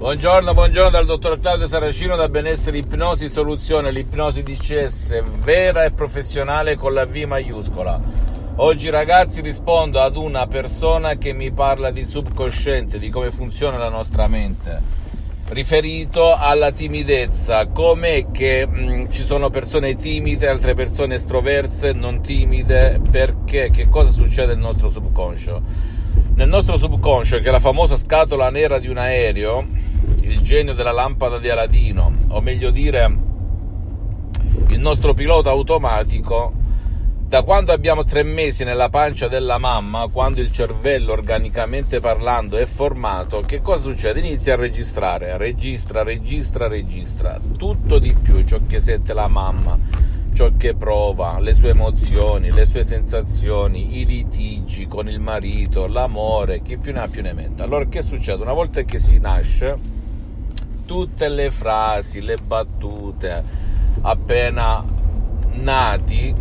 Buongiorno, buongiorno dal dottor Claudio Saracino da Benessere Ipnosi Soluzione, l'ipnosi DCS vera e professionale con la V maiuscola. Oggi ragazzi rispondo ad una persona che mi parla di subconsciente, di come funziona la nostra mente, riferito alla timidezza, com'è che mh, ci sono persone timide, altre persone estroverse, non timide, perché, che cosa succede nel nostro subconscio? Nel nostro subconscio, che è la famosa scatola nera di un aereo, il genio della lampada di Aladino, o meglio dire il nostro pilota automatico, da quando abbiamo tre mesi nella pancia della mamma, quando il cervello organicamente parlando è formato, che cosa succede? Inizia a registrare, registra, registra, registra, tutto di più ciò che sente la mamma, ciò che prova, le sue emozioni, le sue sensazioni, i litigi con il marito, l'amore, chi più ne ha più ne metta. Allora che succede? Una volta che si nasce, tutte le frasi, le battute appena nati,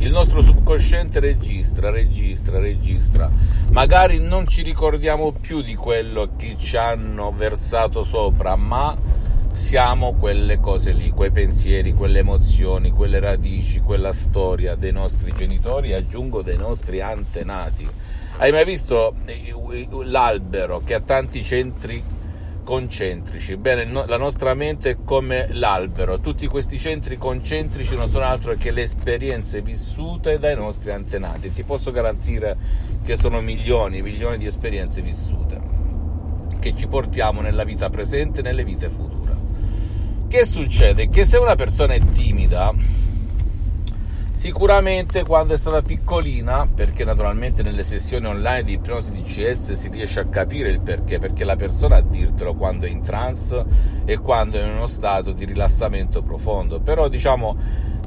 il nostro subconsciente registra, registra, registra. Magari non ci ricordiamo più di quello che ci hanno versato sopra, ma siamo quelle cose lì, quei pensieri, quelle emozioni, quelle radici, quella storia dei nostri genitori, aggiungo dei nostri antenati. Hai mai visto l'albero che ha tanti centri concentrici. Bene, no, la nostra mente è come l'albero, tutti questi centri concentrici non sono altro che le esperienze vissute dai nostri antenati. Ti posso garantire che sono milioni, milioni di esperienze vissute che ci portiamo nella vita presente e nelle vite future. Che succede? Che se una persona è timida, Sicuramente quando è stata piccolina, perché naturalmente nelle sessioni online di ipnosi DCS si riesce a capire il perché, perché la persona a dirtelo quando è in trance e quando è in uno stato di rilassamento profondo. Però diciamo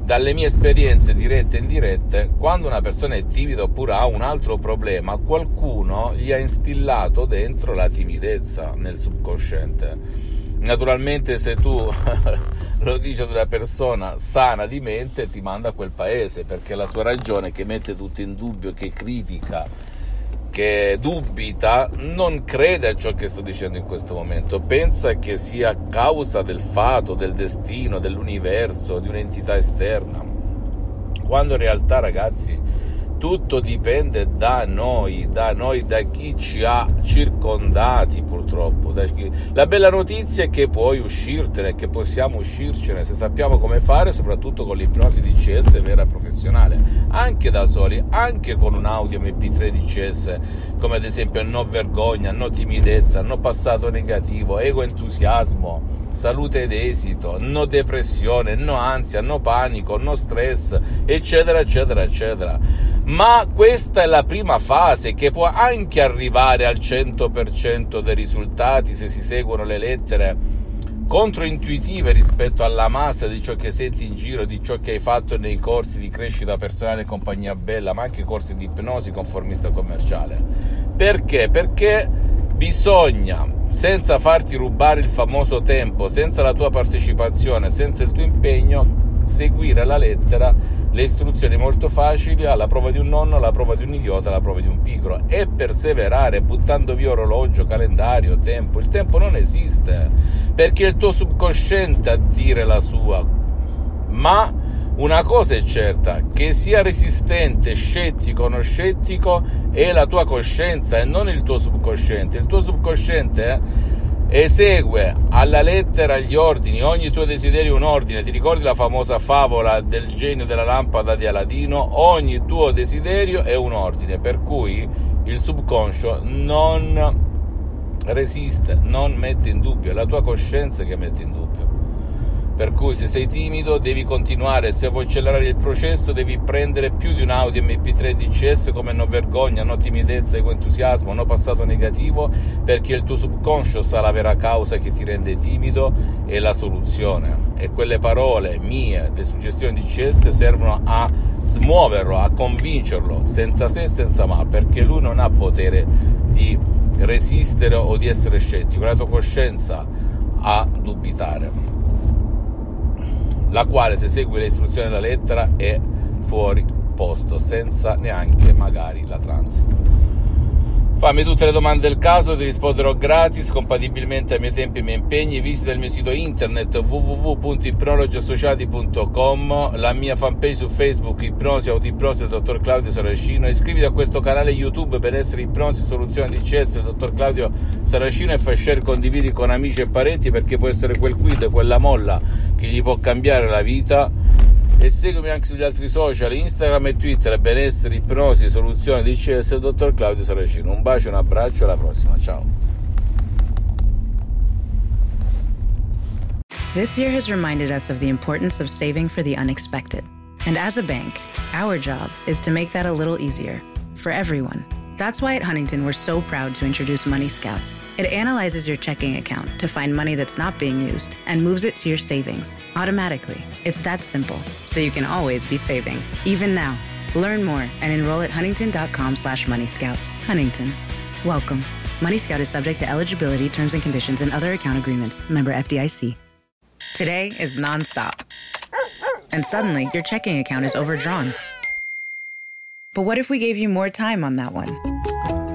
dalle mie esperienze dirette e indirette, quando una persona è timida oppure ha un altro problema, qualcuno gli ha instillato dentro la timidezza nel subconsciente. Naturalmente se tu lo dice ad una persona sana di mente ti manda a quel paese perché la sua ragione che mette tutto in dubbio, che critica, che dubita, non crede a ciò che sto dicendo in questo momento, pensa che sia causa del fato, del destino, dell'universo, di un'entità esterna. Quando in realtà ragazzi tutto dipende da noi, da noi, da chi ci ha circondati purtroppo. La bella notizia è che puoi uscirtene, che possiamo uscircene se sappiamo come fare, soprattutto con l'ipnosi DCS vera e professionale, anche da soli, anche con un audio MP3 DCS, come ad esempio no vergogna, no timidezza, no passato negativo, ego entusiasmo salute ed esito, no depressione, no ansia, no panico, no stress, eccetera, eccetera, eccetera. Ma questa è la prima fase che può anche arrivare al 100% dei risultati se si seguono le lettere controintuitive rispetto alla massa di ciò che senti in giro, di ciò che hai fatto nei corsi di crescita personale e compagnia bella, ma anche corsi di ipnosi conformista commerciale. Perché? Perché bisogna senza farti rubare il famoso tempo, senza la tua partecipazione, senza il tuo impegno, seguire alla lettera le istruzioni molto facili alla prova di un nonno, alla prova di un idiota, alla prova di un pigro e perseverare buttando via orologio, calendario, tempo. Il tempo non esiste perché è il tuo subconsciente a dire la sua. Ma una cosa è certa, che sia resistente, scettico o non scettico, è la tua coscienza e non il tuo subconsciente. Il tuo subconsciente esegue alla lettera gli ordini, ogni tuo desiderio è un ordine. Ti ricordi la famosa favola del genio della lampada di Aladino? Ogni tuo desiderio è un ordine, per cui il subconscio non resiste, non mette in dubbio, è la tua coscienza che mette in dubbio. Per cui se sei timido devi continuare, se vuoi accelerare il processo devi prendere più di un Audi MP3 DCS come no vergogna, no timidezza, ego entusiasmo, no passato negativo, perché il tuo subconscio sa la vera causa che ti rende timido e la soluzione. E quelle parole mie, le suggestioni DCS servono a smuoverlo, a convincerlo, senza se e senza ma, perché lui non ha potere di resistere o di essere scettico, la tua coscienza a dubitare la quale se segui le istruzioni alla lettera è fuori posto, senza neanche magari la trans. Fammi tutte le domande del caso, ti risponderò gratis, compatibilmente ai miei tempi e ai miei impegni. Visita il mio sito internet www.ipnologiassociati.com, la mia fanpage su Facebook, Ipnosi Autoipnosi del dottor Claudio Saracino. Iscriviti a questo canale YouTube per essere Ipnosi Soluzione di CS del dottor Claudio Saracino e fai share, condividi con amici e parenti perché può essere quel quid, quella molla che gli può cambiare la vita e seguimi anche sugli altri social, Instagram e Twitter, benessere, ipnosi, di CS il dottor Claudio Saracino. Un bacio, un abbraccio, alla prossima, ciao. This year has reminded us of the importance of saving for the unexpected. And as a bank, our job is to make that a little easier for everyone. That's why at Huntington, we're so proud to introduce Money Scout it analyzes your checking account to find money that's not being used and moves it to your savings automatically. It's that simple, so you can always be saving, even now. Learn more and enroll at huntington.com slash moneyscout. Huntington. Welcome. Money Scout is subject to eligibility, terms and conditions, and other account agreements. Member FDIC. Today is nonstop. And suddenly, your checking account is overdrawn. But what if we gave you more time on that one?